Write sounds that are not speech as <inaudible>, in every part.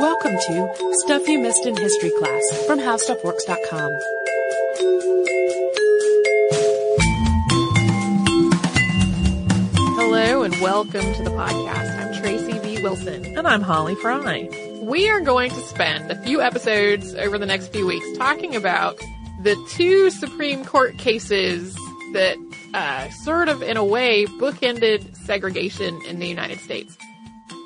Welcome to Stuff You Missed in History Class from HowStuffWorks.com. Hello and welcome to the podcast. I'm Tracy V. Wilson. And I'm Holly Fry. We are going to spend a few episodes over the next few weeks talking about the two Supreme Court cases that uh, sort of, in a way, bookended segregation in the United States.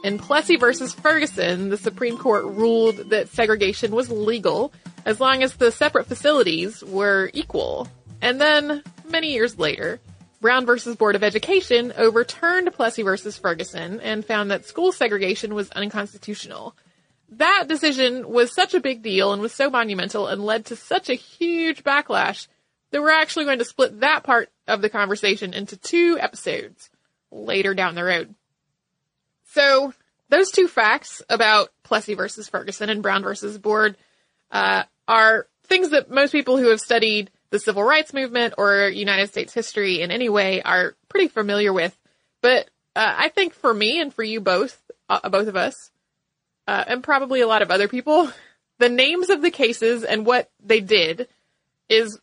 In Plessy versus Ferguson, the Supreme Court ruled that segregation was legal as long as the separate facilities were equal. And then, many years later, Brown versus Board of Education overturned Plessy versus Ferguson and found that school segregation was unconstitutional. That decision was such a big deal and was so monumental and led to such a huge backlash that we're actually going to split that part of the conversation into two episodes later down the road. So those two facts about Plessy versus Ferguson and Brown versus Board uh, are things that most people who have studied the civil rights movement or United States history in any way are pretty familiar with. But uh, I think for me and for you both, uh, both of us, uh, and probably a lot of other people, the names of the cases and what they did is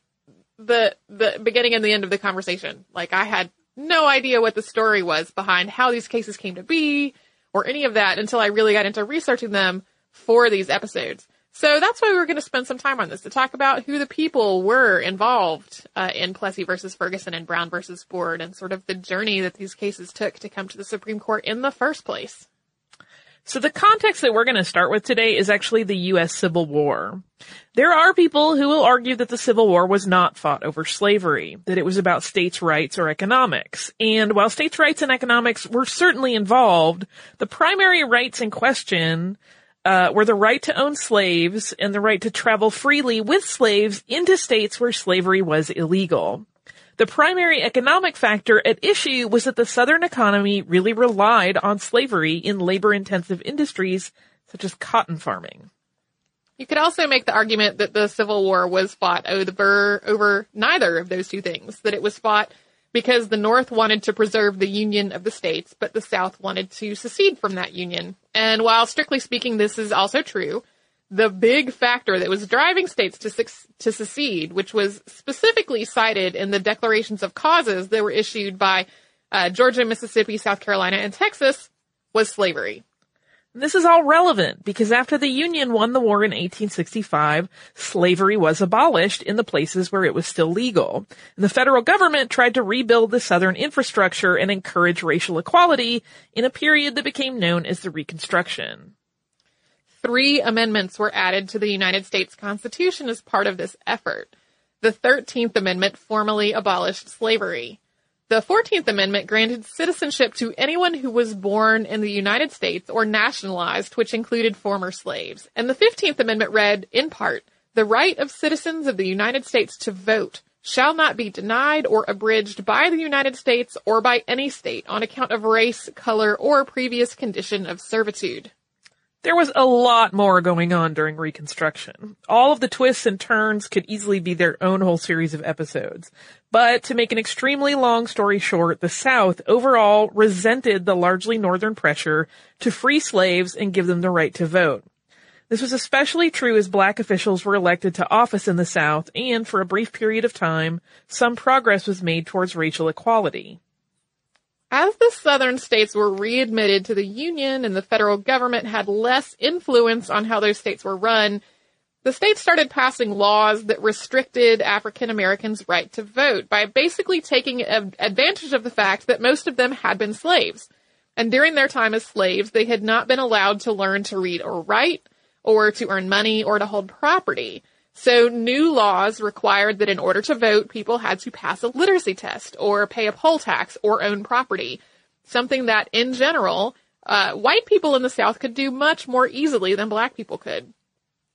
the the beginning and the end of the conversation. Like I had no idea what the story was behind how these cases came to be or any of that until I really got into researching them for these episodes. So that's why we're going to spend some time on this to talk about who the people were involved uh, in Plessy versus Ferguson and Brown versus Board and sort of the journey that these cases took to come to the Supreme Court in the first place. So the context that we're going to start with today is actually the U.S. Civil War. There are people who will argue that the Civil War was not fought over slavery, that it was about states' rights or economics. And while states' rights and economics were certainly involved, the primary rights in question uh, were the right to own slaves and the right to travel freely with slaves into states where slavery was illegal. The primary economic factor at issue was that the Southern economy really relied on slavery in labor intensive industries such as cotton farming. You could also make the argument that the Civil War was fought over, over neither of those two things, that it was fought because the North wanted to preserve the union of the states, but the South wanted to secede from that union. And while strictly speaking this is also true, the big factor that was driving states to, to secede, which was specifically cited in the declarations of causes that were issued by uh, Georgia, Mississippi, South Carolina, and Texas, was slavery. This is all relevant because after the Union won the war in 1865, slavery was abolished in the places where it was still legal. And the federal government tried to rebuild the Southern infrastructure and encourage racial equality in a period that became known as the Reconstruction three amendments were added to the United States Constitution as part of this effort. The 13th Amendment formally abolished slavery. The 14th Amendment granted citizenship to anyone who was born in the United States or nationalized, which included former slaves. And the 15th Amendment read, in part, the right of citizens of the United States to vote shall not be denied or abridged by the United States or by any state on account of race, color, or previous condition of servitude. There was a lot more going on during Reconstruction. All of the twists and turns could easily be their own whole series of episodes. But to make an extremely long story short, the South overall resented the largely Northern pressure to free slaves and give them the right to vote. This was especially true as black officials were elected to office in the South and for a brief period of time, some progress was made towards racial equality. As the southern states were readmitted to the Union and the federal government had less influence on how those states were run, the states started passing laws that restricted African Americans' right to vote by basically taking advantage of the fact that most of them had been slaves. And during their time as slaves, they had not been allowed to learn to read or write, or to earn money, or to hold property. So new laws required that in order to vote, people had to pass a literacy test or pay a poll tax or own property. Something that in general, uh, white people in the South could do much more easily than black people could.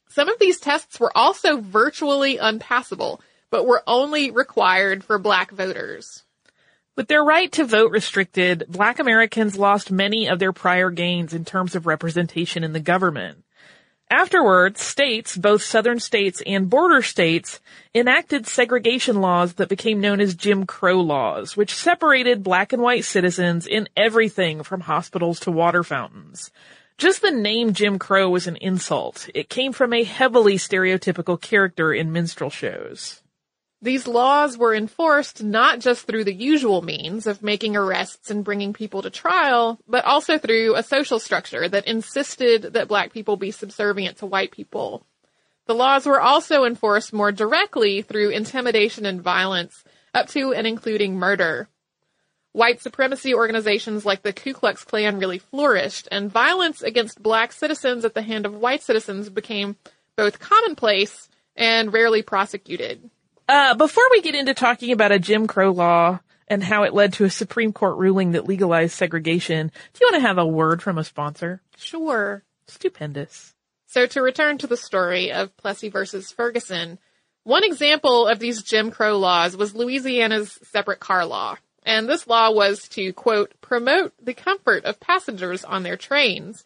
Some of these tests were also virtually unpassable, but were only required for black voters. With their right to vote restricted, black Americans lost many of their prior gains in terms of representation in the government. Afterwards, states, both southern states and border states, enacted segregation laws that became known as Jim Crow laws, which separated black and white citizens in everything from hospitals to water fountains. Just the name Jim Crow was an insult. It came from a heavily stereotypical character in minstrel shows. These laws were enforced not just through the usual means of making arrests and bringing people to trial, but also through a social structure that insisted that black people be subservient to white people. The laws were also enforced more directly through intimidation and violence, up to and including murder. White supremacy organizations like the Ku Klux Klan really flourished, and violence against black citizens at the hand of white citizens became both commonplace and rarely prosecuted. Uh, before we get into talking about a Jim Crow law and how it led to a Supreme Court ruling that legalized segregation, do you want to have a word from a sponsor? Sure. Stupendous. So to return to the story of Plessy versus Ferguson, one example of these Jim Crow laws was Louisiana's separate car law. And this law was to, quote, promote the comfort of passengers on their trains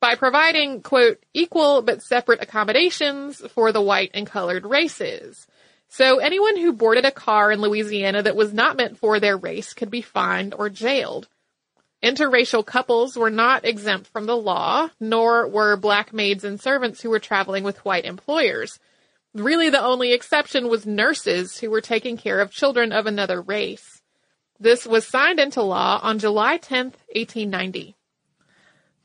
by providing, quote, equal but separate accommodations for the white and colored races. So anyone who boarded a car in Louisiana that was not meant for their race could be fined or jailed. Interracial couples were not exempt from the law, nor were black maids and servants who were traveling with white employers. Really, the only exception was nurses who were taking care of children of another race. This was signed into law on July 10, 1890.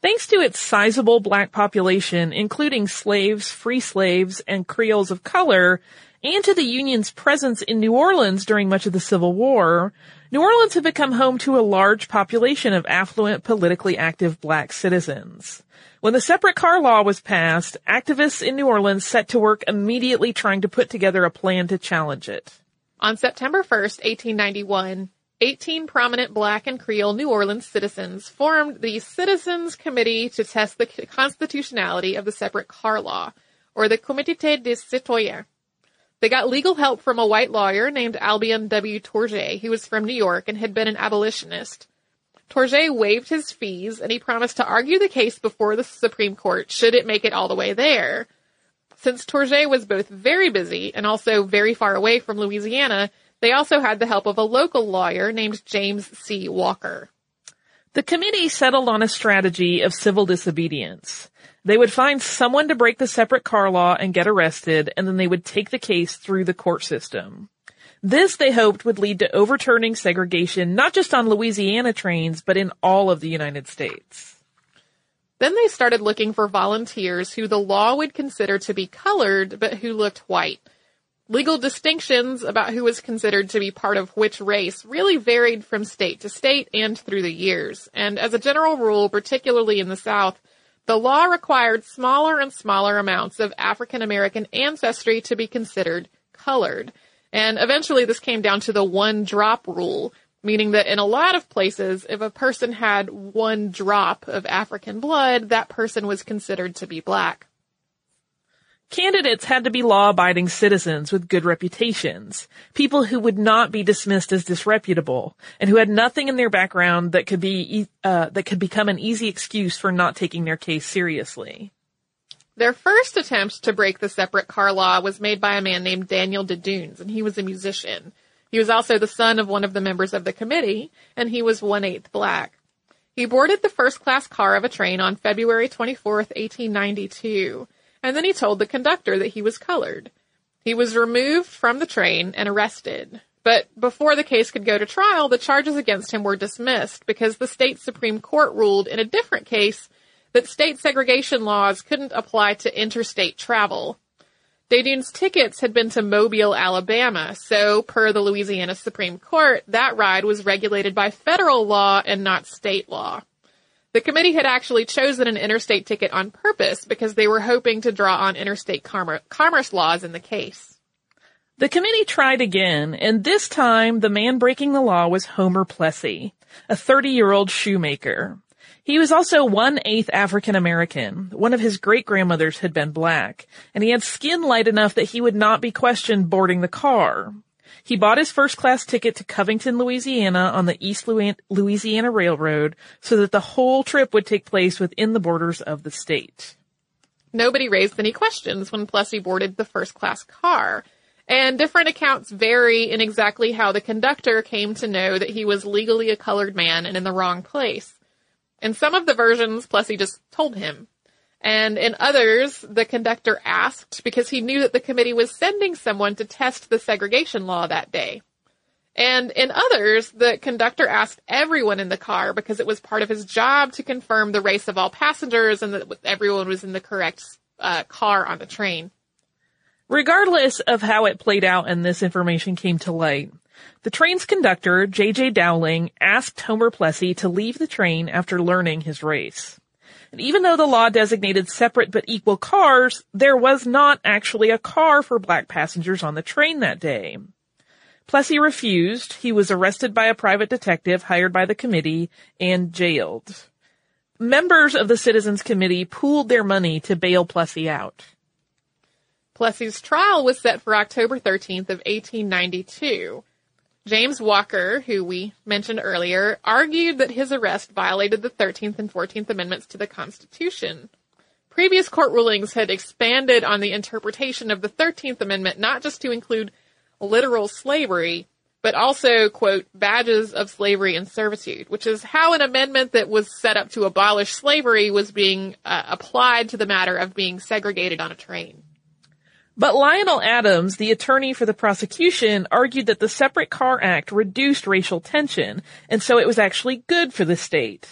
Thanks to its sizable black population, including slaves, free slaves, and Creoles of color, and to the Union's presence in New Orleans during much of the Civil War, New Orleans had become home to a large population of affluent, politically active black citizens. When the separate car law was passed, activists in New Orleans set to work immediately trying to put together a plan to challenge it. On September 1st, 1891, 18 prominent black and Creole New Orleans citizens formed the Citizens Committee to test the constitutionality of the separate car law, or the Comité des Citoyens. They got legal help from a white lawyer named Albion W. Tourgée, who was from New York and had been an abolitionist. Tourgée waived his fees and he promised to argue the case before the Supreme Court should it make it all the way there. Since Tourgée was both very busy and also very far away from Louisiana, they also had the help of a local lawyer named James C. Walker. The committee settled on a strategy of civil disobedience. They would find someone to break the separate car law and get arrested, and then they would take the case through the court system. This, they hoped, would lead to overturning segregation not just on Louisiana trains, but in all of the United States. Then they started looking for volunteers who the law would consider to be colored, but who looked white. Legal distinctions about who was considered to be part of which race really varied from state to state and through the years. And as a general rule, particularly in the South, the law required smaller and smaller amounts of African American ancestry to be considered colored. And eventually this came down to the one drop rule, meaning that in a lot of places, if a person had one drop of African blood, that person was considered to be black. Candidates had to be law-abiding citizens with good reputations, people who would not be dismissed as disreputable, and who had nothing in their background that could be uh, that could become an easy excuse for not taking their case seriously. Their first attempt to break the separate car law was made by a man named Daniel Desdunes, and he was a musician. He was also the son of one of the members of the committee, and he was one-eighth black. He boarded the first class car of a train on February 24th, 1892 and then he told the conductor that he was colored. He was removed from the train and arrested. But before the case could go to trial, the charges against him were dismissed because the state Supreme Court ruled in a different case that state segregation laws couldn't apply to interstate travel. Desdunes' tickets had been to Mobile, Alabama, so per the Louisiana Supreme Court, that ride was regulated by federal law and not state law. The committee had actually chosen an interstate ticket on purpose because they were hoping to draw on interstate commerce laws in the case. The committee tried again, and this time the man breaking the law was Homer Plessy, a 30-year-old shoemaker. He was also one-eighth African American. One of his great-grandmothers had been black, and he had skin light enough that he would not be questioned boarding the car. He bought his first class ticket to Covington, Louisiana on the East Louisiana Railroad so that the whole trip would take place within the borders of the state. Nobody raised any questions when Plessy boarded the first class car. And different accounts vary in exactly how the conductor came to know that he was legally a colored man and in the wrong place. In some of the versions, Plessy just told him. And in others, the conductor asked because he knew that the committee was sending someone to test the segregation law that day. And in others, the conductor asked everyone in the car because it was part of his job to confirm the race of all passengers and that everyone was in the correct uh, car on the train. Regardless of how it played out and this information came to light, the train's conductor, J.J. Dowling, asked Homer Plessy to leave the train after learning his race. And even though the law designated separate but equal cars, there was not actually a car for black passengers on the train that day. Plessy refused. He was arrested by a private detective hired by the committee and jailed. Members of the Citizens Committee pooled their money to bail Plessy out. Plessy's trial was set for October 13th of 1892. James Walker, who we mentioned earlier, argued that his arrest violated the 13th and 14th Amendments to the Constitution. Previous court rulings had expanded on the interpretation of the 13th Amendment not just to include literal slavery, but also, quote, badges of slavery and servitude, which is how an amendment that was set up to abolish slavery was being uh, applied to the matter of being segregated on a train. But Lionel Adams, the attorney for the prosecution, argued that the Separate Car Act reduced racial tension, and so it was actually good for the state.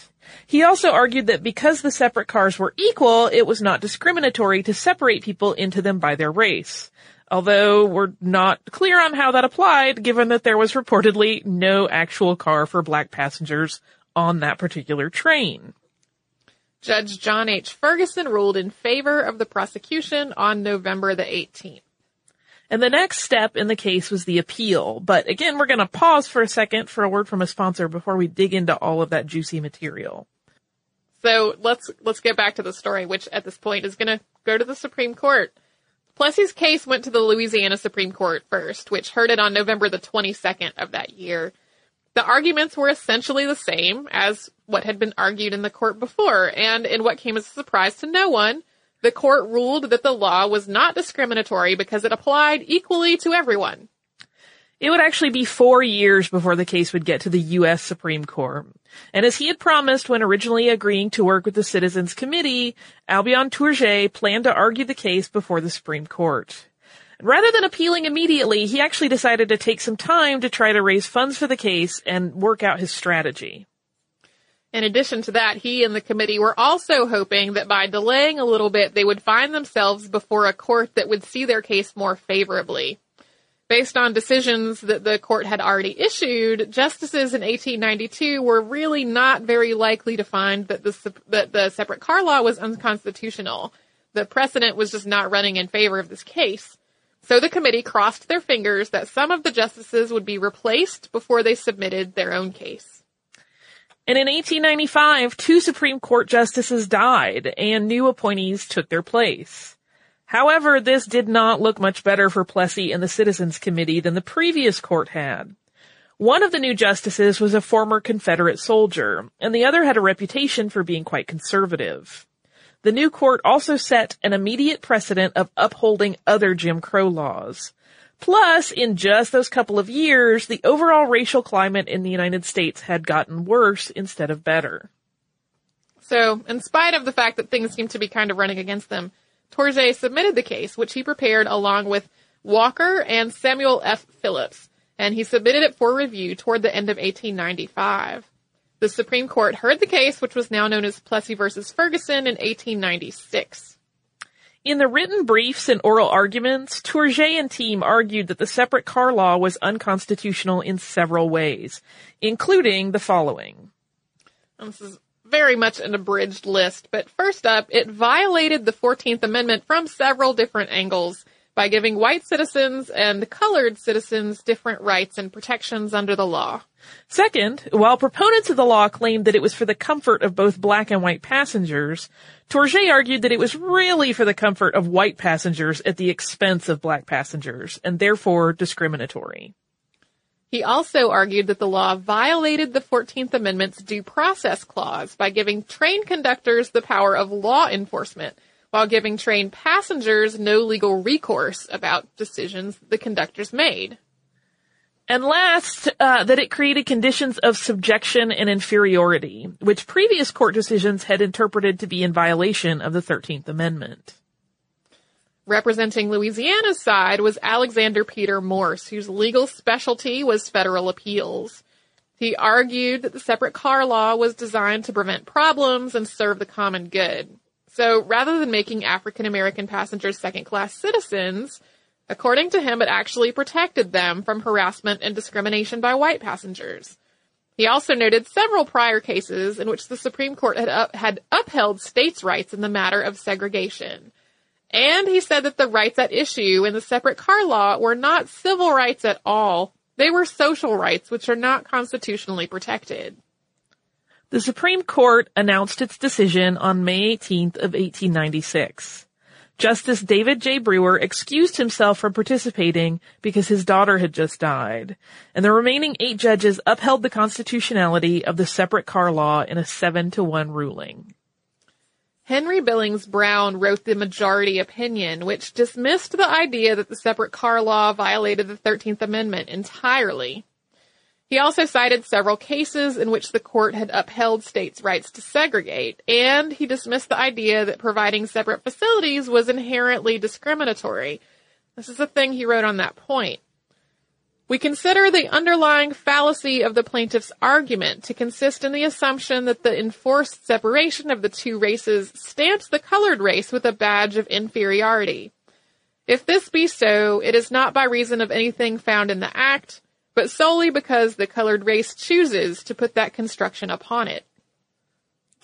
He also argued that because the separate cars were equal, it was not discriminatory to separate people into them by their race. Although we're not clear on how that applied, given that there was reportedly no actual car for black passengers on that particular train. Judge John H. Ferguson ruled in favor of the prosecution on November the 18th. And the next step in the case was the appeal. But again, we're going to pause for a second for a word from a sponsor before we dig into all of that juicy material. So let's, let's get back to the story, which at this point is going to go to the Supreme Court. Plessy's case went to the Louisiana Supreme Court first, which heard it on November the 22nd of that year. The arguments were essentially the same as what had been argued in the court before, and in what came as a surprise to no one, the court ruled that the law was not discriminatory because it applied equally to everyone. It would actually be four years before the case would get to the U.S. Supreme Court. And as he had promised when originally agreeing to work with the Citizens Committee, Albion Tourgée planned to argue the case before the Supreme Court. Rather than appealing immediately, he actually decided to take some time to try to raise funds for the case and work out his strategy. In addition to that, he and the committee were also hoping that by delaying a little bit, they would find themselves before a court that would see their case more favorably. Based on decisions that the court had already issued, justices in 1892 were really not very likely to find that the, that the separate car law was unconstitutional. The precedent was just not running in favor of this case. So the committee crossed their fingers that some of the justices would be replaced before they submitted their own case. And in 1895, two Supreme Court justices died and new appointees took their place. However, this did not look much better for Plessy and the Citizens Committee than the previous court had. One of the new justices was a former Confederate soldier, and the other had a reputation for being quite conservative. The new court also set an immediate precedent of upholding other Jim Crow laws. Plus, in just those couple of years, the overall racial climate in the United States had gotten worse instead of better. So, in spite of the fact that things seemed to be kind of running against them, Tourgée submitted the case, which he prepared along with Walker and Samuel F. Phillips, and he submitted it for review toward the end of 1895. The Supreme Court heard the case, which was now known as Plessy versus Ferguson in 1896. In the written briefs and oral arguments, Tourgée and team argued that the separate car law was unconstitutional in several ways, including the following. This is very much an abridged list, but first up, it violated the 14th Amendment from several different angles by giving white citizens and colored citizens different rights and protections under the law. Second, while proponents of the law claimed that it was for the comfort of both black and white passengers, Tourgée argued that it was really for the comfort of white passengers at the expense of black passengers, and therefore discriminatory. He also argued that the law violated the 14th Amendment's due process clause by giving train conductors the power of law enforcement while giving train passengers no legal recourse about decisions the conductors made. And last, uh, that it created conditions of subjection and inferiority, which previous court decisions had interpreted to be in violation of the 13th Amendment. Representing Louisiana's side was Alexander Peter Morse, whose legal specialty was federal appeals. He argued that the separate car law was designed to prevent problems and serve the common good. So rather than making African American passengers second class citizens, according to him, it actually protected them from harassment and discrimination by white passengers. He also noted several prior cases in which the Supreme Court had, up, had upheld states' rights in the matter of segregation. And he said that the rights at issue in the separate car law were not civil rights at all. They were social rights, which are not constitutionally protected. The Supreme Court announced its decision on May 18th of 1896. Justice David J. Brewer excused himself from participating because his daughter had just died, and the remaining eight judges upheld the constitutionality of the separate car law in a seven to one ruling. Henry Billings Brown wrote the majority opinion, which dismissed the idea that the separate car law violated the 13th Amendment entirely. He also cited several cases in which the court had upheld states' rights to segregate, and he dismissed the idea that providing separate facilities was inherently discriminatory. This is a thing he wrote on that point. We consider the underlying fallacy of the plaintiff's argument to consist in the assumption that the enforced separation of the two races stamps the colored race with a badge of inferiority. If this be so, it is not by reason of anything found in the Act, but solely because the colored race chooses to put that construction upon it.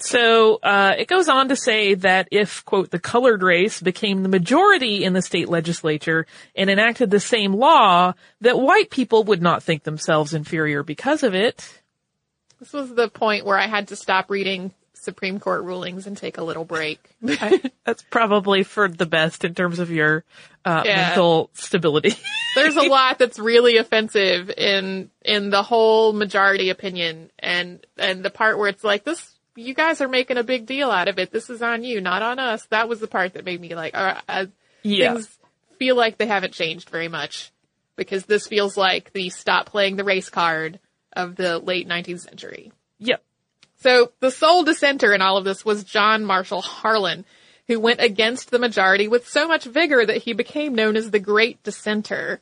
So uh, it goes on to say that if, quote, the colored race became the majority in the state legislature and enacted the same law, that white people would not think themselves inferior because of it. This was the point where I had to stop reading Supreme Court rulings and take a little break. <laughs> That's probably for the best in terms of your uh, Yeah. mental stability. <laughs> There's a lot that's really offensive in in the whole majority opinion and and the part where it's like this you guys are making a big deal out of it. This is on you, not on us. That was the part that made me like, right, uh, yeah. things feel like they haven't changed very much because this feels like the stop playing the race card of the late 19th century. Yep. So the sole dissenter in all of this was John Marshall Harlan, who went against the majority with so much vigor that he became known as the Great Dissenter.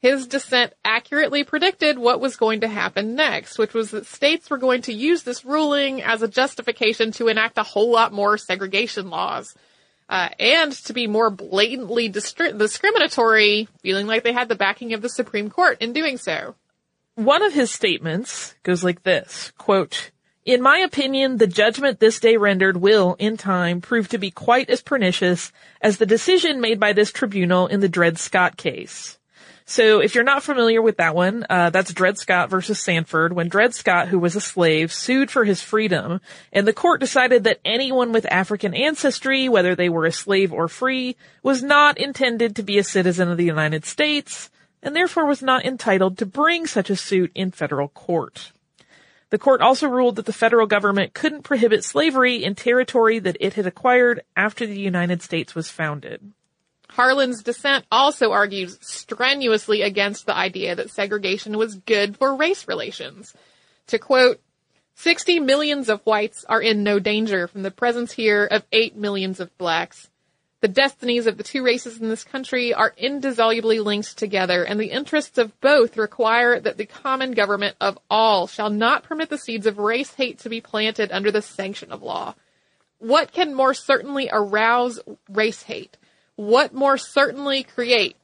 His dissent accurately predicted what was going to happen next, which was that states were going to use this ruling as a justification to enact a whole lot more segregation laws. Uh, and to be more blatantly distri- discriminatory, feeling like they had the backing of the Supreme Court in doing so. One of his statements goes like this, quote, in my opinion, the judgment this day rendered will, in time, prove to be quite as pernicious as the decision made by this tribunal in the Dred Scott case. So if you're not familiar with that one, uh, that's Dred Scott versus Sanford when Dred Scott, who was a slave, sued for his freedom, and the court decided that anyone with African ancestry, whether they were a slave or free, was not intended to be a citizen of the United States, and therefore was not entitled to bring such a suit in federal court. The court also ruled that the federal government couldn't prohibit slavery in territory that it had acquired after the United States was founded. Harlan's dissent also argues strenuously against the idea that segregation was good for race relations. To quote, 60 millions of whites are in no danger from the presence here of 8 millions of blacks. The destinies of the two races in this country are indissolubly linked together, and the interests of both require that the common government of all shall not permit the seeds of race hate to be planted under the sanction of law. What can more certainly arouse race hate? What more certainly create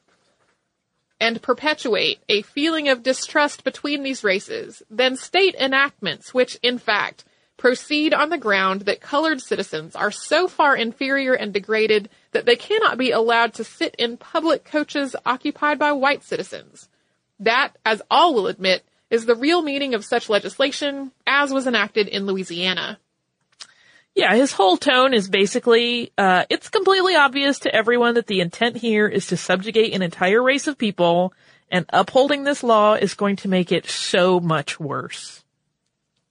and perpetuate a feeling of distrust between these races than state enactments which, in fact, proceed on the ground that colored citizens are so far inferior and degraded that they cannot be allowed to sit in public coaches occupied by white citizens. That, as all will admit, is the real meaning of such legislation as was enacted in Louisiana. Yeah, his whole tone is basically, uh, it's completely obvious to everyone that the intent here is to subjugate an entire race of people, and upholding this law is going to make it so much worse.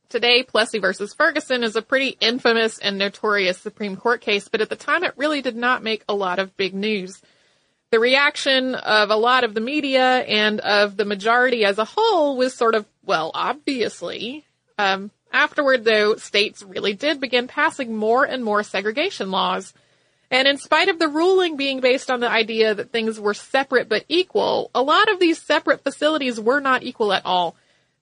Today, Plessy versus Ferguson is a pretty infamous and notorious Supreme Court case, but at the time it really did not make a lot of big news. The reaction of a lot of the media and of the majority as a whole was sort of, well, obviously. Um, afterward, though, states really did begin passing more and more segregation laws. And in spite of the ruling being based on the idea that things were separate but equal, a lot of these separate facilities were not equal at all.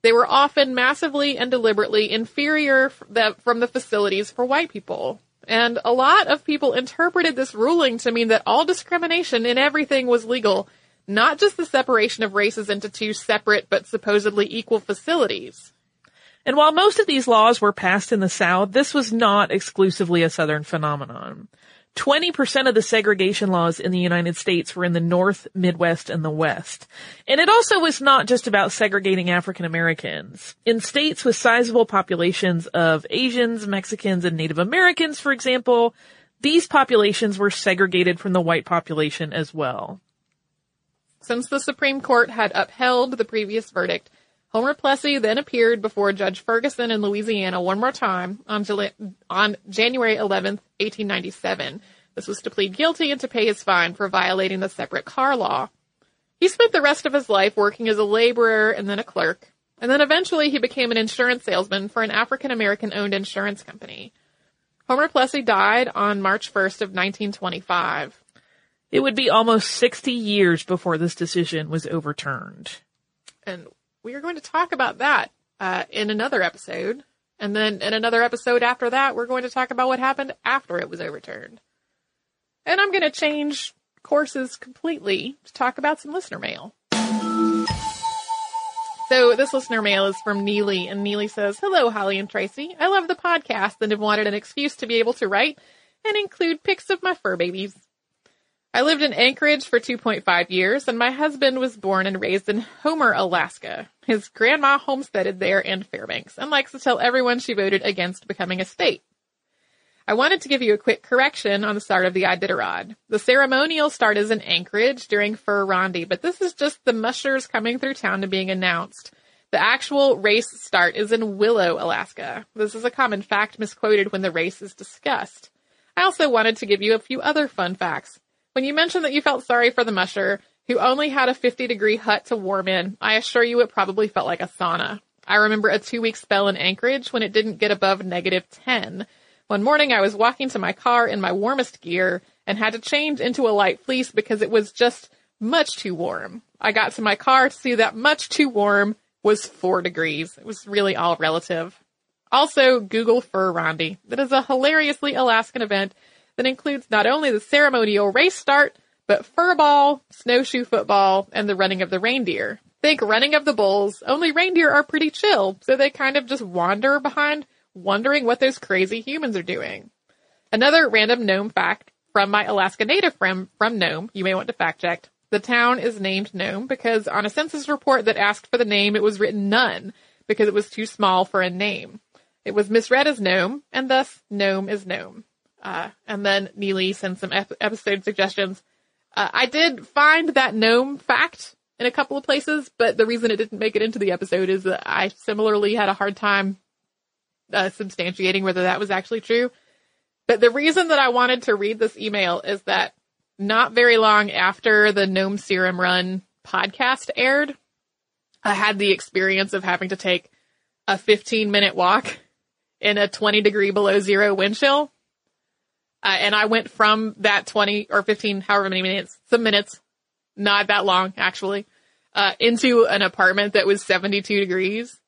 They were often massively and deliberately inferior from the facilities for white people. And a lot of people interpreted this ruling to mean that all discrimination in everything was legal, not just the separation of races into two separate but supposedly equal facilities. And while most of these laws were passed in the South, this was not exclusively a Southern phenomenon. 20% of the segregation laws in the United States were in the North, Midwest, and the West. And it also was not just about segregating African Americans. In states with sizable populations of Asians, Mexicans, and Native Americans, for example, these populations were segregated from the white population as well. Since the Supreme Court had upheld the previous verdict, Homer Plessy then appeared before Judge Ferguson in Louisiana one more time on, Jul- on January 11th, 1897. This was to plead guilty and to pay his fine for violating the separate car law. He spent the rest of his life working as a laborer and then a clerk, and then eventually he became an insurance salesman for an African American owned insurance company. Homer Plessy died on March 1st of 1925. It would be almost 60 years before this decision was overturned. And we are going to talk about that uh, in another episode. And then in another episode after that, we're going to talk about what happened after it was overturned. And I'm going to change courses completely to talk about some listener mail. So this listener mail is from Neely, and Neely says, Hello, Holly and Tracy. I love the podcast and have wanted an excuse to be able to write and include pics of my fur babies. I lived in Anchorage for 2.5 years, and my husband was born and raised in Homer, Alaska. His grandma homesteaded there in Fairbanks and likes to tell everyone she voted against becoming a state. I wanted to give you a quick correction on the start of the Iditarod. The ceremonial start is in Anchorage during Fur Rondy, but this is just the mushers coming through town and being announced. The actual race start is in Willow, Alaska. This is a common fact misquoted when the race is discussed. I also wanted to give you a few other fun facts. When you mentioned that you felt sorry for the musher, who only had a 50 degree hut to warm in, I assure you it probably felt like a sauna. I remember a two week spell in Anchorage when it didn't get above negative 10. One morning I was walking to my car in my warmest gear and had to change into a light fleece because it was just much too warm. I got to my car to see that much too warm was four degrees. It was really all relative. Also, Google Fur Rondy. That is a hilariously Alaskan event that includes not only the ceremonial race start, but furball, snowshoe football, and the running of the reindeer. Think running of the bulls, only reindeer are pretty chill, so they kind of just wander behind, wondering what those crazy humans are doing. Another random Nome fact from my Alaska native friend from Nome, you may want to fact check. The town is named Nome because on a census report that asked for the name, it was written none because it was too small for a name. It was misread as Nome, and thus Nome is Nome. Uh, and then Neely sent some ep- episode suggestions. Uh, I did find that Nome fact in a couple of places, but the reason it didn't make it into the episode is that I similarly had a hard time uh, substantiating whether that was actually true. But the reason that I wanted to read this email is that not very long after the Nome Serum Run podcast aired, I had the experience of having to take a 15 minute walk in a 20 degree below zero wind chill. Uh, and I went from that 20 or 15, however many minutes, some minutes, not that long actually, uh, into an apartment that was 72 degrees.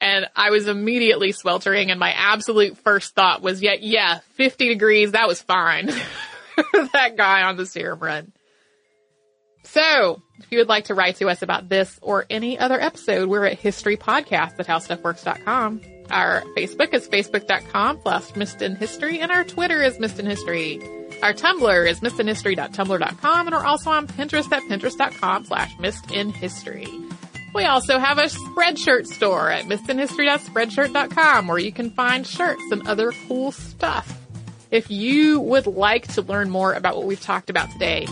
And I was immediately sweltering and my absolute first thought was, yeah, yeah, 50 degrees, that was fine. <laughs> that guy on the serum run. So, if you would like to write to us about this or any other episode, we're at historypodcast at howstuffworks.com. Our Facebook is facebook.com slash missedinhistory, and our Twitter is missedinhistory. Our Tumblr is missedinhistory.tumblr.com, and we're also on Pinterest at pinterest.com slash missedinhistory. We also have a Spreadshirt store at missedinhistory.spreadshirt.com where you can find shirts and other cool stuff. If you would like to learn more about what we've talked about today,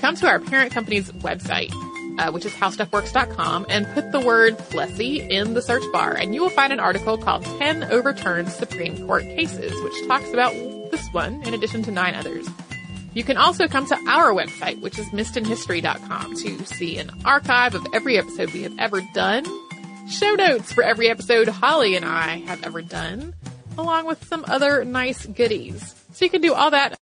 come to our parent company's website uh, which is howstuffworks.com, and put the word Plessy in the search bar, and you will find an article called 10 Overturned Supreme Court Cases, which talks about this one in addition to nine others. You can also come to our website, which is missedinhistory.com to see an archive of every episode we have ever done, show notes for every episode Holly and I have ever done, along with some other nice goodies. So you can do all that